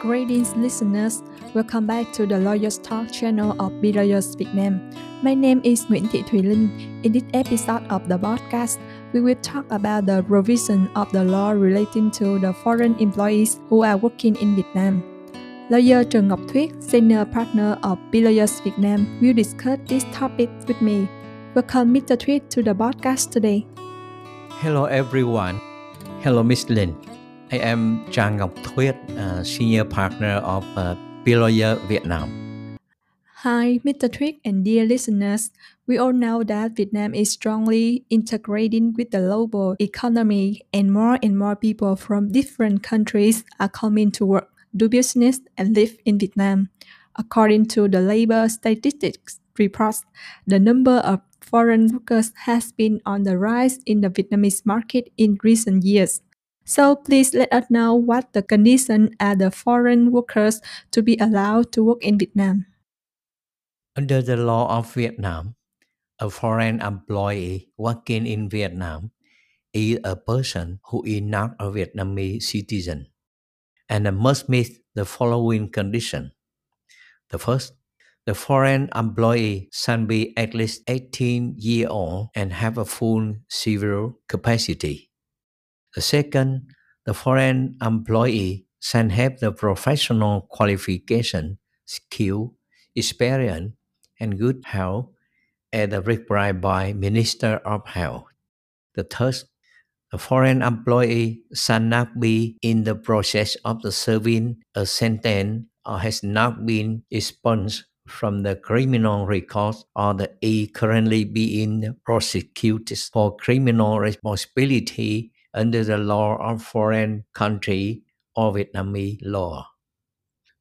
Greetings, listeners. Welcome back to the Lawyers Talk channel of Be Lawyers Vietnam. My name is Nguyễn Thị Thùy Linh. In this episode of the podcast, we will talk about the provision of the law relating to the foreign employees who are working in Vietnam. Lawyer Trần Ngọc Thuyết, senior partner of Be Lawyers Vietnam, will discuss this topic with me. Welcome, Mr. Thuyết, to the podcast today. Hello, everyone. Hello, Miss Linh. I am Trần Ngọc Thuyết, uh, Senior Partner of uh, Vietnam. Hi, Mr. Thuyết and dear listeners. We all know that Vietnam is strongly integrating with the global economy, and more and more people from different countries are coming to work, do business, and live in Vietnam. According to the labor statistics reports, the number of foreign workers has been on the rise in the Vietnamese market in recent years. So please let us know what the conditions are the foreign workers to be allowed to work in Vietnam. Under the law of Vietnam, a foreign employee working in Vietnam is a person who is not a Vietnamese citizen and must meet the following condition. The first, the foreign employee shall be at least 18 years old and have a full civil capacity. The second, the foreign employee shall have the professional qualification, skill, experience, and good health as required by Minister of Health. The third, the foreign employee shall not be in the process of serving a sentence or has not been expunged from the criminal record or the is currently being prosecuted for criminal responsibility under the law of foreign country or Vietnamese law.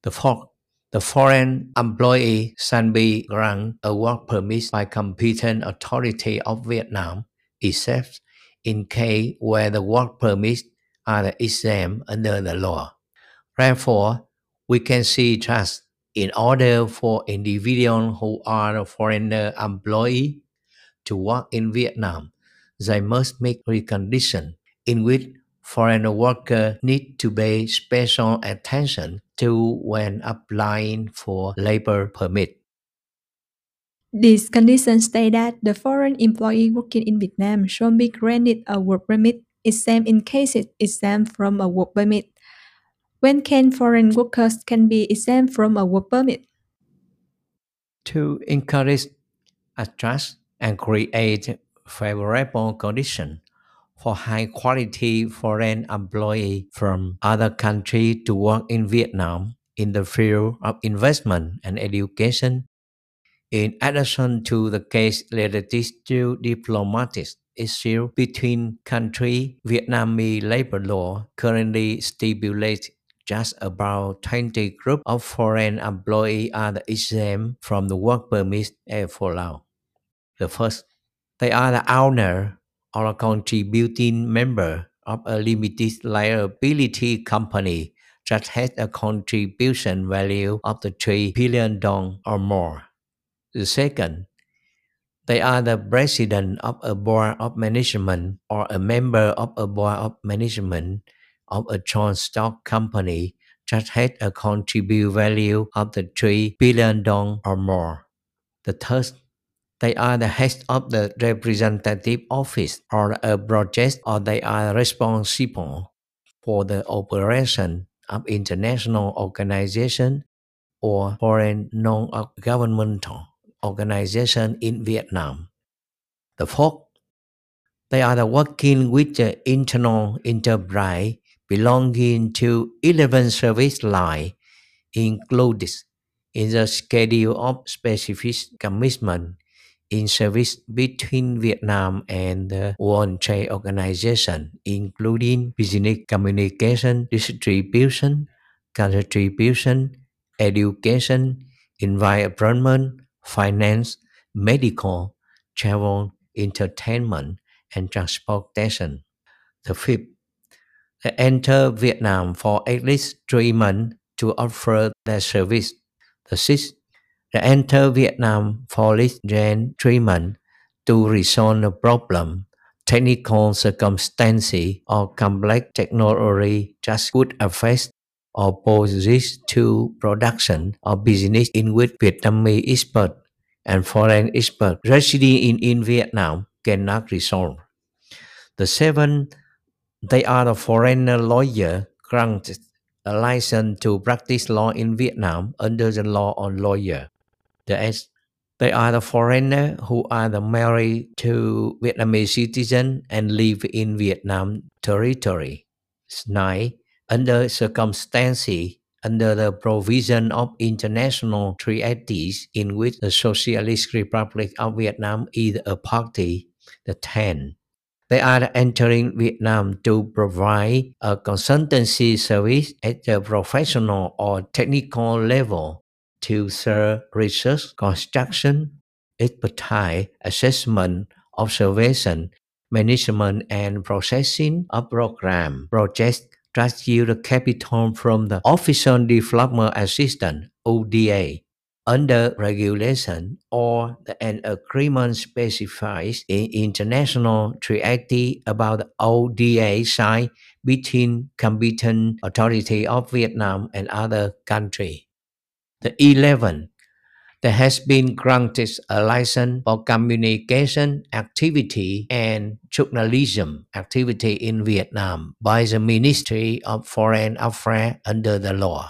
The fourth, the foreign employee shall be granted a work permit by competent authority of Vietnam, except in case where the work permits are the exempt under the law. Therefore, we can see that in order for individuals who are foreigner employee to work in Vietnam, they must make preconditions in which foreign workers need to pay special attention to when applying for labor permit. These conditions state that the foreign employee working in Vietnam should be granted a work permit, except in cases exempt from a work permit. When can foreign workers can be exempt from a work permit? To encourage, attract, and create favorable conditions for high quality foreign employee from other countries to work in Vietnam in the field of investment and education. In addition to the case related to diplomatic issue between country, Vietnamese labor law currently stipulates just about 20 groups of foreign employees are the exempt from the work permit as follows. The first, they are the owner or a contributing member of a limited liability company that has a contribution value of the 3 billion dong or more. The second, they are the president of a board of management or a member of a board of management of a joint stock company that has a contribute value of the 3 billion dong or more. The third, they are the head of the representative office or a project or they are responsible for the operation of international organization or foreign non-governmental organization in Vietnam. The fourth, they are the working with the internal enterprise belonging to 11 service line included in the schedule of specific commitment in service between Vietnam and the World Trade Organization, including business communication, distribution, contribution, education, environment, finance, medical, travel, entertainment, and transportation. The fifth, enter Vietnam for at least three months to offer their service. The sixth, enter Vietnam for legal treatment to resolve the problem, technical circumstances, or complex technology just could affect opposes to production or business in which Vietnamese experts and foreign experts residing in, in Vietnam cannot resolve. The seven, they are the foreigner lawyer granted a license to practice law in Vietnam under the law on lawyer. The S, they are the foreigner who are the married to Vietnamese citizen and live in Vietnam territory. 9. Under circumstances under the provision of international treaties in which the Socialist Republic of Vietnam is a party. The 10. They are entering Vietnam to provide a consultancy service at the professional or technical level to serve research, construction, expertise, assessment, observation, management, and processing of program projects that yield capital from the Official Development Assistance ODA under regulation or an agreement specifies in international treaty about ODA signed between competent authority of Vietnam and other countries. The 11 there has been granted a license for communication activity and journalism activity in Vietnam by the Ministry of Foreign Affairs under the law.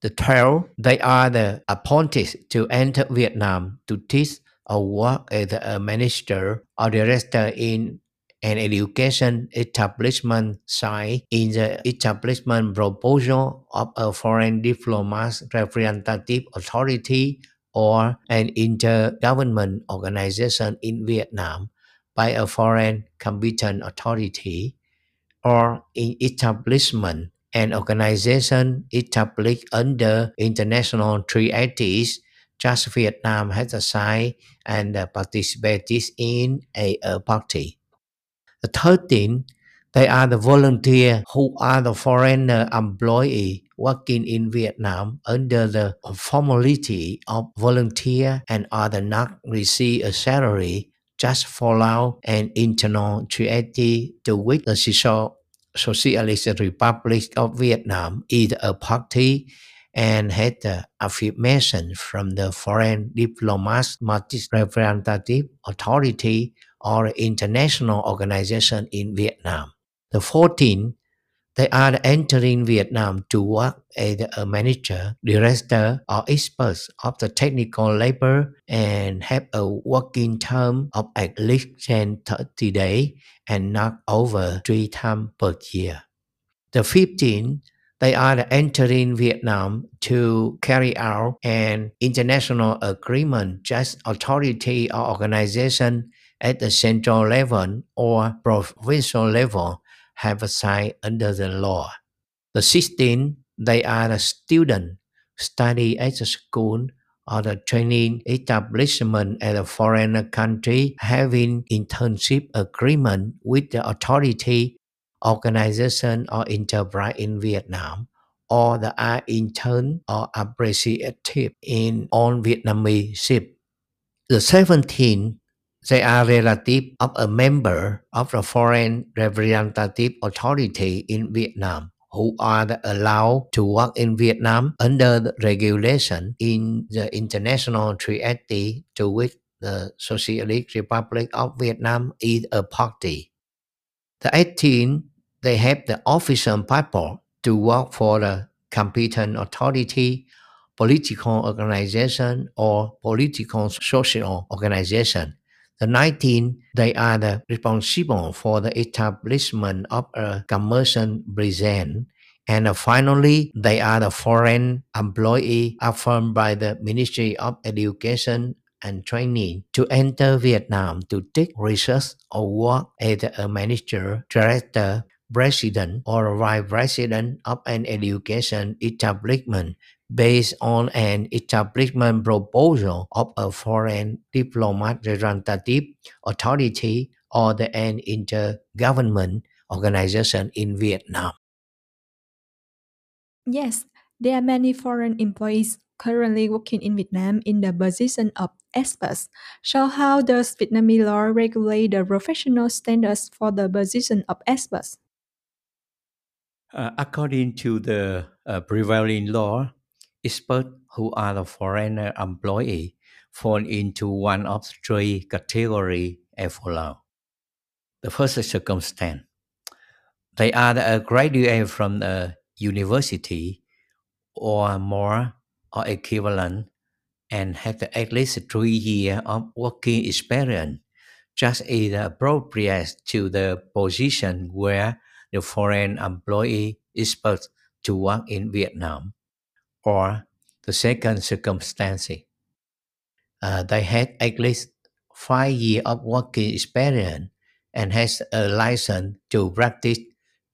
The 12, they are the appointed to enter Vietnam to teach or work as a minister or director in an education establishment site in the establishment proposal of a foreign diplomat representative authority or an intergovernment organization in Vietnam by a foreign competent authority or in establishment an organization established under international treaties just Vietnam has signed and participated in a, a party. The 13, they are the volunteer who are the foreigner employee working in Vietnam under the formality of volunteer and are not receive a salary just follow an internal treaty to which the Socialist Republic of Vietnam is a party and had the affirmation from the foreign diplomat's representative authority or international organization in Vietnam. The 14, they are entering Vietnam to work as a manager, director, or expert of the technical labor and have a working term of at least 30 days and not over three times per year. The 15, they are entering Vietnam to carry out an international agreement just authority or organization at the central level or provincial level have signed under the law. The 16, they are the student study at the school or the training establishment at a foreign country having internship agreement with the authority, organization or enterprise in Vietnam or the are intern or appreciative in on Vietnamese ship. The 17 they are relative of a member of the Foreign Representative Authority in Vietnam who are allowed to work in Vietnam under the regulation in the international treaty to which the Socialist Republic of Vietnam is a party. The 18, they have the official passport to work for the competent authority, political organization, or political social organization the 19, they are the responsible for the establishment of a commercial presence. And uh, finally, they are the foreign employee affirmed by the Ministry of Education and Training to enter Vietnam to take research or work as a manager, director, president, or vice president of an education establishment based on an establishment proposal of a foreign diplomat representative authority or the, an intergovernment organization in Vietnam. Yes, there are many foreign employees currently working in Vietnam in the position of experts. So how does Vietnamese law regulate the professional standards for the position of experts? Uh, according to the uh, prevailing law, experts who are the foreigner employee fall into one of three categories as follows. The first circumstance, they are a graduate from a university or more or equivalent and have at least three years of working experience, just either appropriate to the position where the foreign employee is supposed to work in Vietnam, or the second circumstance. Uh, they had at least five years of working experience and has a license to practice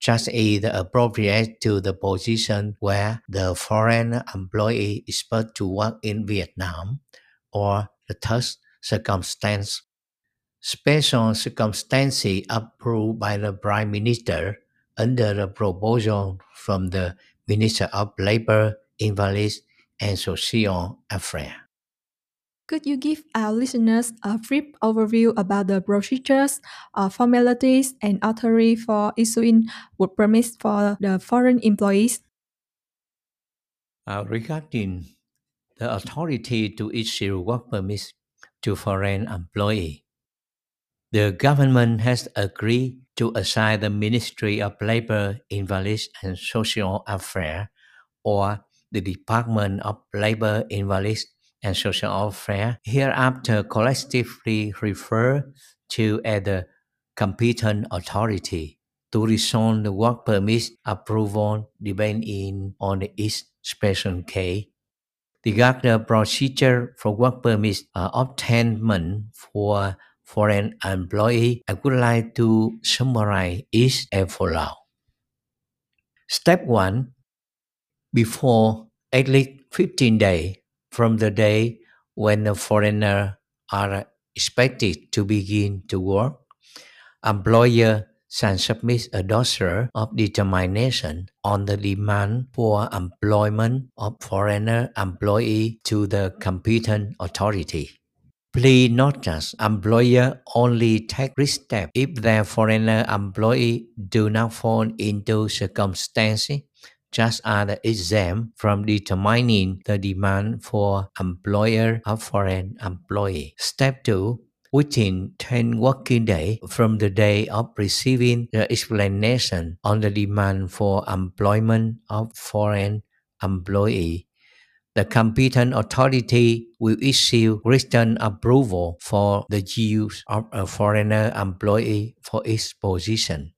just either appropriate to the position where the foreign employee is supposed to work in Vietnam, or the third circumstance. Special circumstances approved by the Prime Minister under the proposal from the Minister of Labor, Invalids and Social Affairs. Could you give our listeners a brief overview about the procedures, uh, formalities, and authority for issuing work permits for the foreign employees? Uh, regarding the authority to issue work permits to foreign employees, the government has agreed to assign the Ministry of Labor, Invalids and Social Affairs or the Department of Labor, Invalids and Social Affairs hereafter collectively refer to as the competent authority to resolve the work permit approval depending on each special case. The procedure for work permit uh, obtainment for foreign employee, I would like to summarize each as follows. Step 1. Before at least 15 days from the day when the foreigner are expected to begin to work, employer shall submit a dossier of determination on the demand for employment of foreigner employee to the competent authority. Please that employer only take this step if their foreigner employee do not fall into circumstances just as exempt from determining the demand for employer of foreign employee. Step 2. Within 10 working days from the day of receiving the explanation on the demand for employment of foreign employee, the competent authority will issue written approval for the use of a foreigner employee for its position.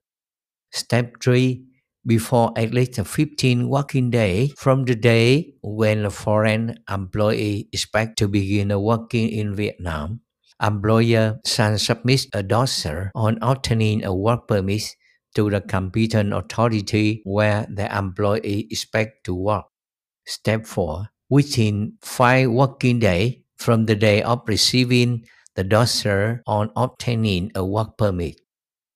Step 3 before at least 15 working days from the day when a foreign employee expects to begin working in Vietnam. Employer shall submit a dossier on obtaining a work permit to the competent authority where the employee expects to work. Step 4. Within 5 working days from the day of receiving the dossier on obtaining a work permit,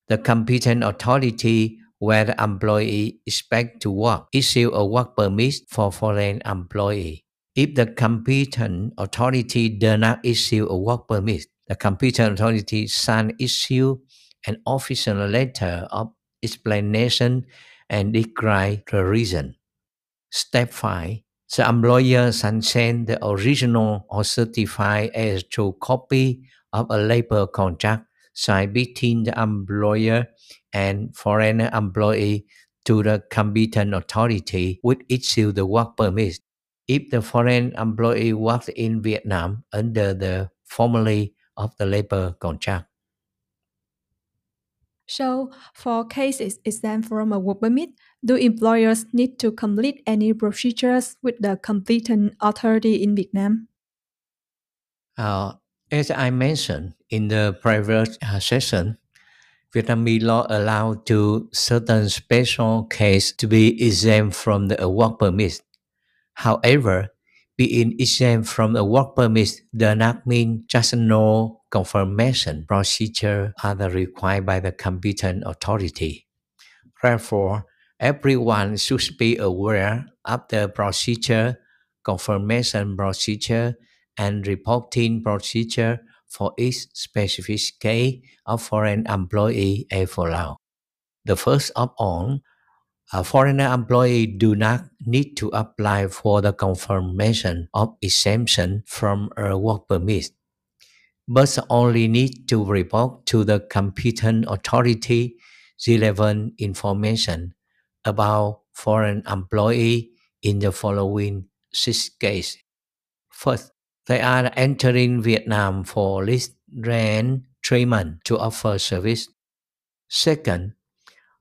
the competent authority where the employee expect to work, issue a work permit for foreign employee. If the competent authority does not issue a work permit, the competent authority shall issue an official letter of explanation and declare the reason. Step 5. The employer shall send the original or certified as true copy of a labor contract signed between the employer and foreign employee to the competent authority which issue the work permit if the foreign employee works in Vietnam under the formally of the labor contract. So, for cases exempt from a work permit, do employers need to complete any procedures with the competent authority in Vietnam? Uh, as I mentioned in the previous uh, session, Vietnamese law allow to certain special case to be exempt from the work permit. However, being exempt from the work permit does not mean just no confirmation procedure are required by the competent authority. Therefore, everyone should be aware of the procedure, confirmation procedure, and reporting procedure for each specific case of foreign employee follows. The first of all, A foreigner employee do not need to apply for the confirmation of exemption from a work permit, but only need to report to the competent authority relevant information about foreign employee in the following six cases. First, they are entering Vietnam for least rent treatment to offer service. Second,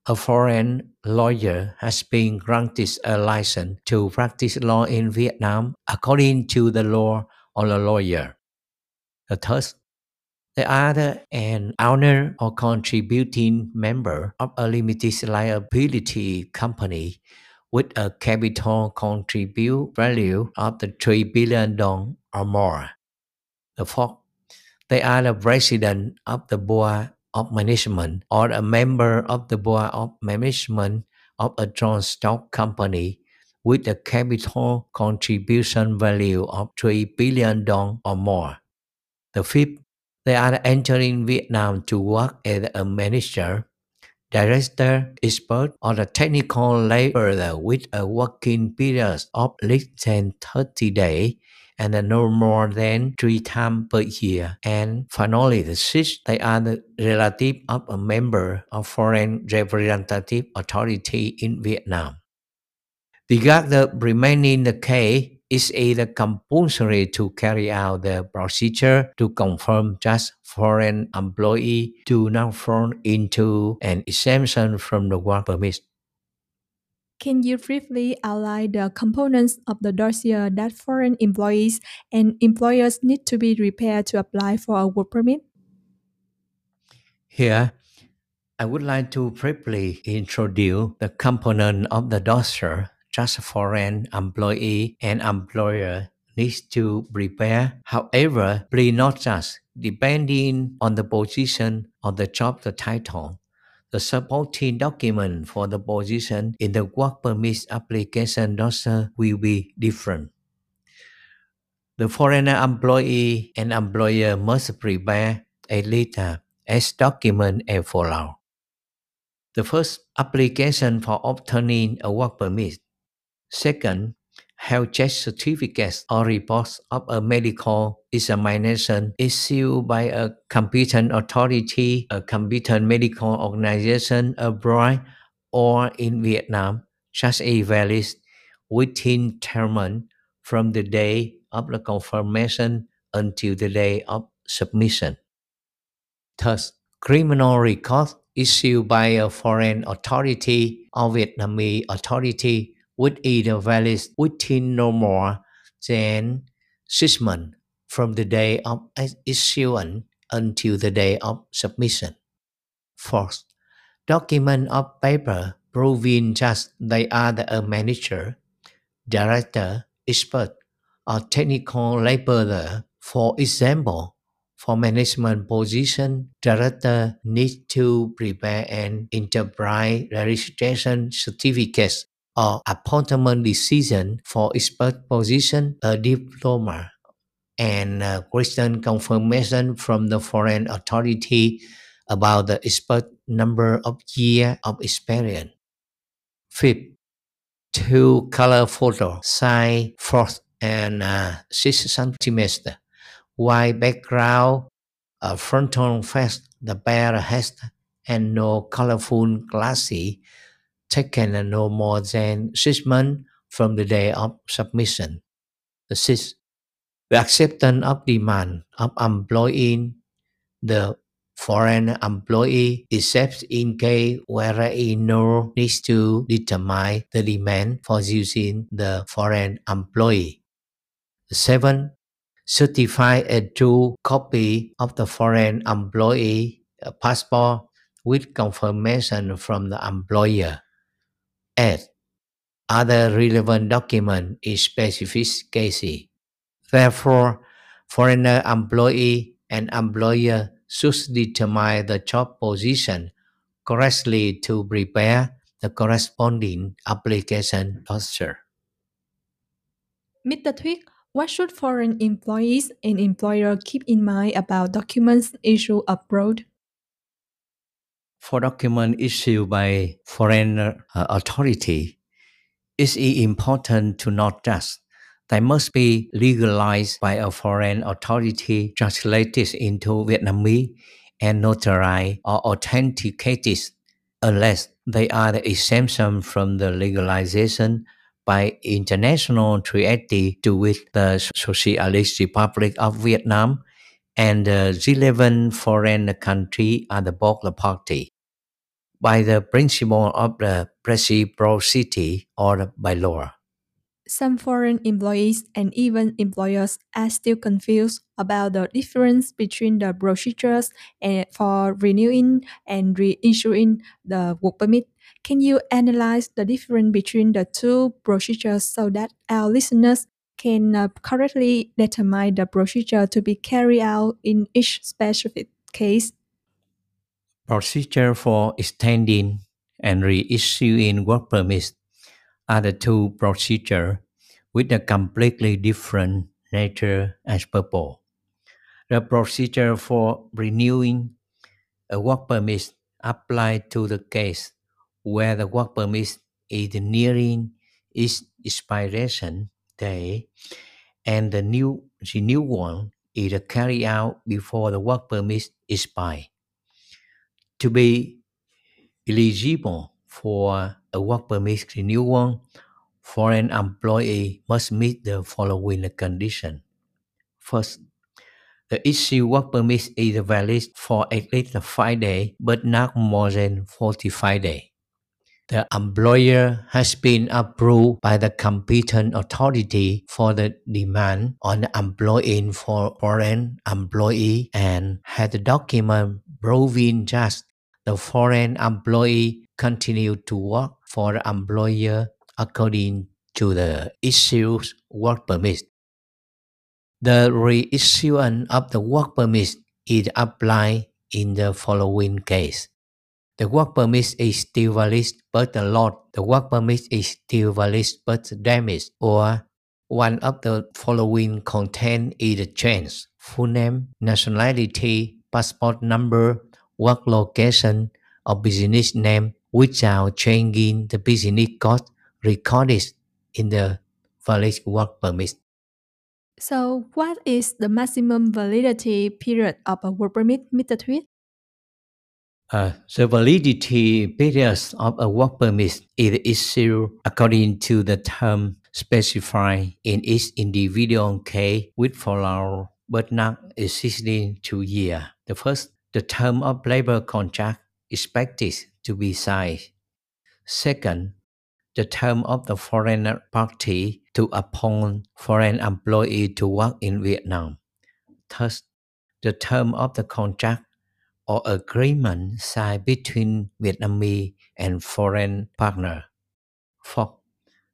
a foreign lawyer has been granted a license to practice law in Vietnam according to the law on a lawyer. The third, they are an owner or contributing member of a limited liability company with a capital contribute value of the 3 billion dong or more. The fourth, they are the president of the board of management or a member of the board of management of a joint stock company with a capital contribution value of 3 billion dong or more. The fifth, they are entering Vietnam to work as a manager, director, expert, or the technical laborer with a working period of less than 30 days and no more than three times per year. And finally, the sixth, they are the relative of a member of foreign representative authority in Vietnam. Because the remaining case is either compulsory to carry out the procedure to confirm just foreign employee do not fall into an exemption from the work permit. Can you briefly outline the components of the dossier that foreign employees and employers need to be prepared to apply for a work permit? Here, I would like to briefly introduce the component of the dossier just foreign employee and employer needs to prepare. However, please not just depending on the position of the job the title. The supporting document for the position in the work permit application dossier will be different. The foreigner employee and employer must prepare a letter as document as follows. The first application for obtaining a work permit. Second, health check certificates or reports of a medical examination issued by a competent authority, a competent medical organization abroad or in Vietnam, such as valid within 10 months from the day of the confirmation until the day of submission. Thus, criminal records issued by a foreign authority or Vietnamese authority with either valid within no more than six months from the day of issuance until the day of submission. Fourth, document of paper proving just they are the manager, director, expert, or technical laborer. For example, for management position, director needs to prepare an enterprise registration certificate or appointment decision for expert position, a diploma, and a confirmation from the foreign authority about the expert number of year of experience. Fifth, two color photo, size fourth and uh, six centimeter, white background, a frontal face, the bare head, and no colorful glasses taken no more than six months from the day of submission. The sixth, the acceptance of demand of employing the foreign employee except in case where a no needs to determine the demand for using the foreign employee. The seventh, certify a true copy of the foreign employee passport with confirmation from the employer. 8. Other relevant document specific cases. Therefore, foreigner employee and employer should determine the job position correctly to prepare the corresponding application dossier. Mr. Thuy, what should foreign employees and employer keep in mind about documents issued abroad? For document issued by foreign uh, authority, it's important to note that they must be legalized by a foreign authority, translated into Vietnamese, and notarized or authenticated, unless they are the exemption from the legalization by international treaty to which the Socialist Republic of Vietnam and the relevant foreign country are the both party by the principle of the reciprocity or by law. Some foreign employees and even employers are still confused about the difference between the procedures for renewing and reissuing the work permit. Can you analyze the difference between the two procedures so that our listeners can uh, correctly determine the procedure to be carried out in each specific case? Procedure for extending and reissuing work permits are the two procedures with a completely different nature and purpose. The procedure for renewing a work permit applies to the case where the work permit is nearing its expiration day and the new renewal is carried out before the work permit expires. To be eligible for a work permit renewal, foreign employee must meet the following conditions. First, the issued work permit is valid for at least five days, but not more than 45 days. The employer has been approved by the competent authority for the demand on employing for foreign employee and had the document proving just the foreign employee continued to work for the employer according to the issued work permit. The reissuance of the work permit is applied in the following case. The work permit is still valid but the loss, the work permit is still valid but damaged, or one of the following content is changed. Full name, nationality, passport number, work location, or business name without changing the business code recorded in the valid work permit. So, what is the maximum validity period of a work permit, Mr. Thuyết? Uh, the validity period of a work permit is issued according to the term specified in each individual case with follow but not exceeding two years. The first, the term of labor contract expected to be signed. Second, the term of the foreign party to appoint foreign employee to work in Vietnam. Thus, the term of the contract or agreement signed between Vietnamese and foreign partner. Fourth,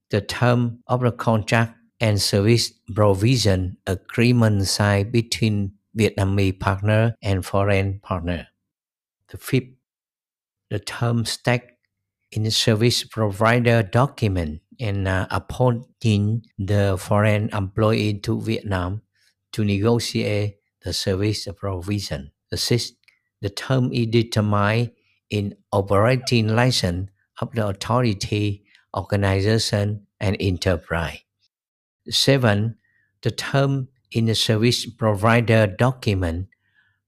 the term of the contract and service provision agreement signed between Vietnamese partner and foreign partner. The fifth, the term stack in the service provider document and uh, appointing the foreign employee to Vietnam to negotiate the service provision. The sixth, the term is determined in operating license of the authority, organization, and enterprise. Seven, the term in the service provider document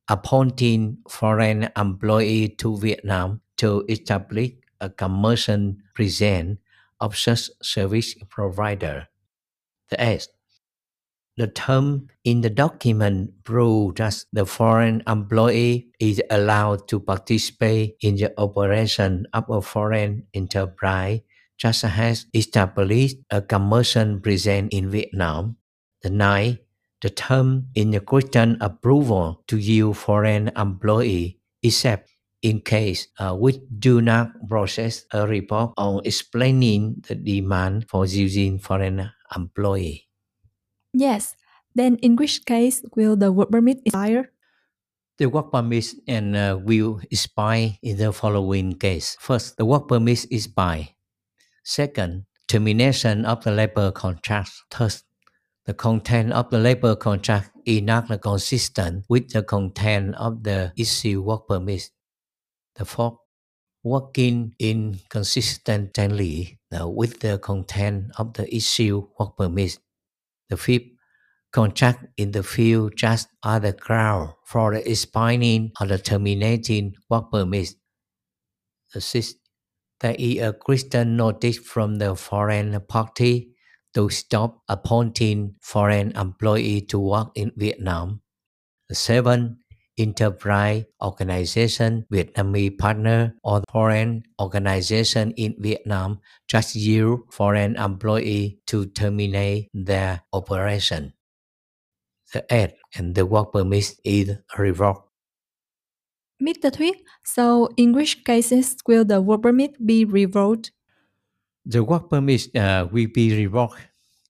appointing foreign employee to Vietnam to establish a commercial presence of such service provider. The eighth, the term in the document proves that the foreign employee is allowed to participate in the operation of a foreign enterprise just has established a commercial presence in Vietnam. The ninth, the term in the question approval to use foreign employee except in case uh, which do not process a report on explaining the demand for using foreign employee. Yes. Then in which case will the work permit expire? The work permit and uh, will expire in the following case. First, the work permit is by. Second, termination of the labor contract. Third, the content of the labor contract is not consistent with the content of the issued work permit. The fourth, working inconsistently uh, with the content of the issued work permit. The fifth, contract in the field just are the ground for the expiring or the terminating work permit. The sixth, there is a Christian notice from the foreign party to stop appointing foreign employee to work in Vietnam. The seventh, enterprise organization Vietnamese partner or foreign organization in Vietnam just use foreign employee to terminate their operation. The eighth, and the work permit is revoked. Mr. Thuyết, so in which cases will the work permit be revoked? The work permit uh, will be revoked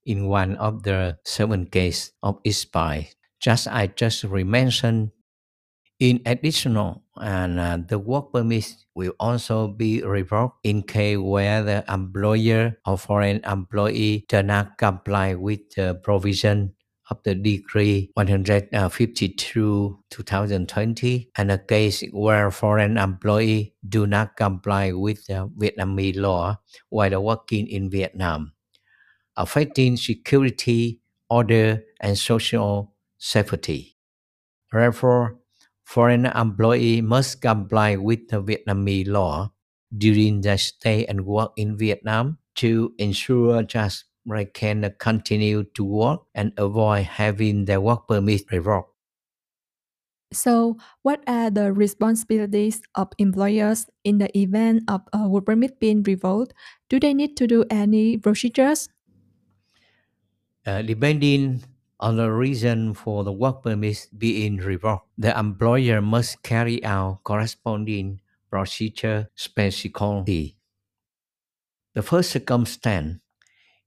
in one of the seven cases of expire. Just I just mentioned in addition, and uh, the work permit will also be revoked in case where the employer or foreign employee does not comply with the provision of the Decree 152 2020 and a case where foreign employee do not comply with the Vietnamese law while working in Vietnam, affecting security, order, and social safety. Therefore, Foreign employee must comply with the Vietnamese law during their stay and work in Vietnam to ensure that they can continue to work and avoid having their work permit revoked. So, what are the responsibilities of employers in the event of a work permit being revoked? Do they need to do any procedures? Uh, depending on the reason for the work permit being revoked, the employer must carry out corresponding procedure specifically. The first circumstance,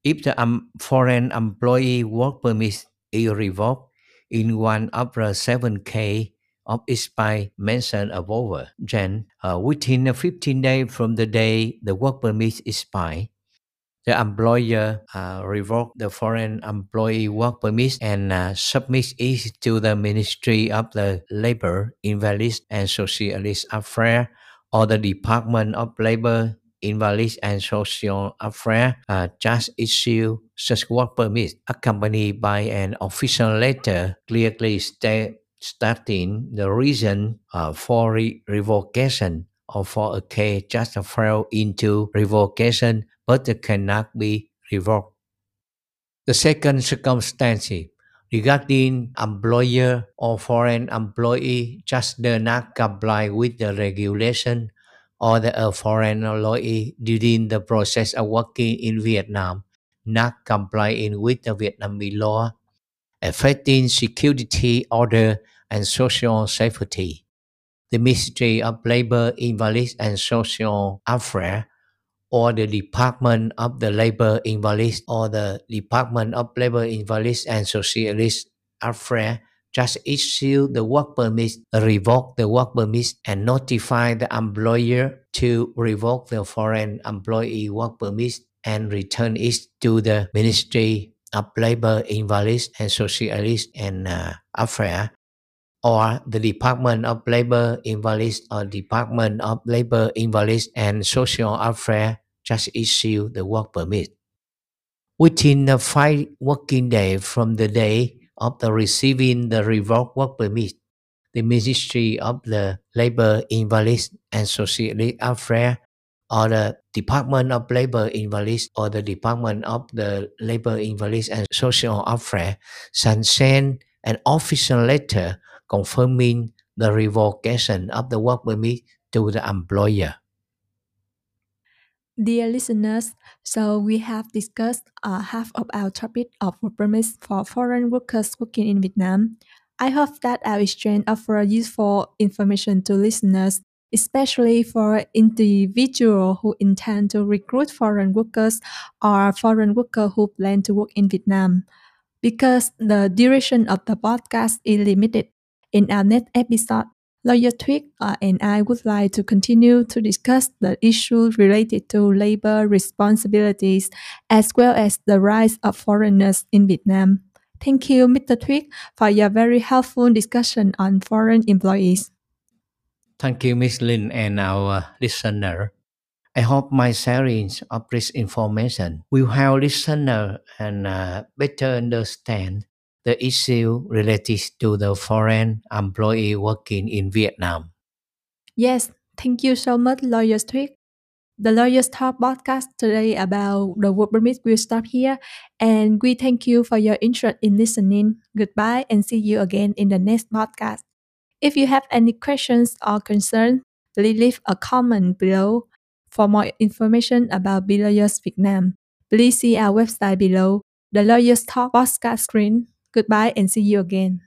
if the foreign employee work permit is revoked in one of the seven K of expire mentioned above, then uh, within 15 days from the day the work permit is expires, the employer uh, revoke the foreign employee work permit and uh, submit it to the Ministry of the Labor, Invalids and Socialist Affairs or the Department of Labor, Invalids and Social Affairs uh, just issue such work permit accompanied by an official letter clearly stating the reason uh, for re- revocation or for a case just fell into revocation but it cannot be revoked. The second circumstance regarding employer or foreign employee just does not comply with the regulation or the foreign employee during the process of working in Vietnam, not complying with the Vietnamese law, affecting security, order, and social safety. The Ministry of Labor, Invalids and Social Affairs or the Department of the Labor Invalids or the Department of Labor Invalids and Socialist Affairs just issue the work permit, revoke the work permit, and notify the employer to revoke the foreign employee work permit and return it to the Ministry of Labor, Invalids and Socialist and uh, or the Department of Labor Invalids or Department of Labor Invalids and Social Affairs just issue the work permit. Within the five working days from the day of the receiving the revoked work permit, the Ministry of the Labor Invalids and Social Affairs or the Department of Labor Invalids or the Department of the Labor Invalids and Social Affairs shall send an official letter confirming the revocation of the work permit to the employer. Dear listeners, so we have discussed uh, half of our topic of work permits for foreign workers working in Vietnam. I hope that our exchange offer useful information to listeners, especially for individuals who intend to recruit foreign workers or foreign workers who plan to work in Vietnam. Because the duration of the podcast is limited, in our next episode, Lawyer Thuyết uh, and I would like to continue to discuss the issues related to labor responsibilities as well as the rights of foreigners in Vietnam. Thank you, Mr. Thuyết, for your very helpful discussion on foreign employees. Thank you, Miss Linh, and our listener. I hope my sharing of this information will help listener and uh, better understand the issue related to the foreign employee working in Vietnam. Yes, thank you so much, Lawyers Thuyết. The Lawyers Talk podcast today about the work permit will stop here, and we thank you for your interest in listening. Goodbye, and see you again in the next podcast. If you have any questions or concerns, please leave a comment below. For more information about BLawyers Vietnam, please see our website below. The Lawyers Talk podcast screen. Goodbye and see you again.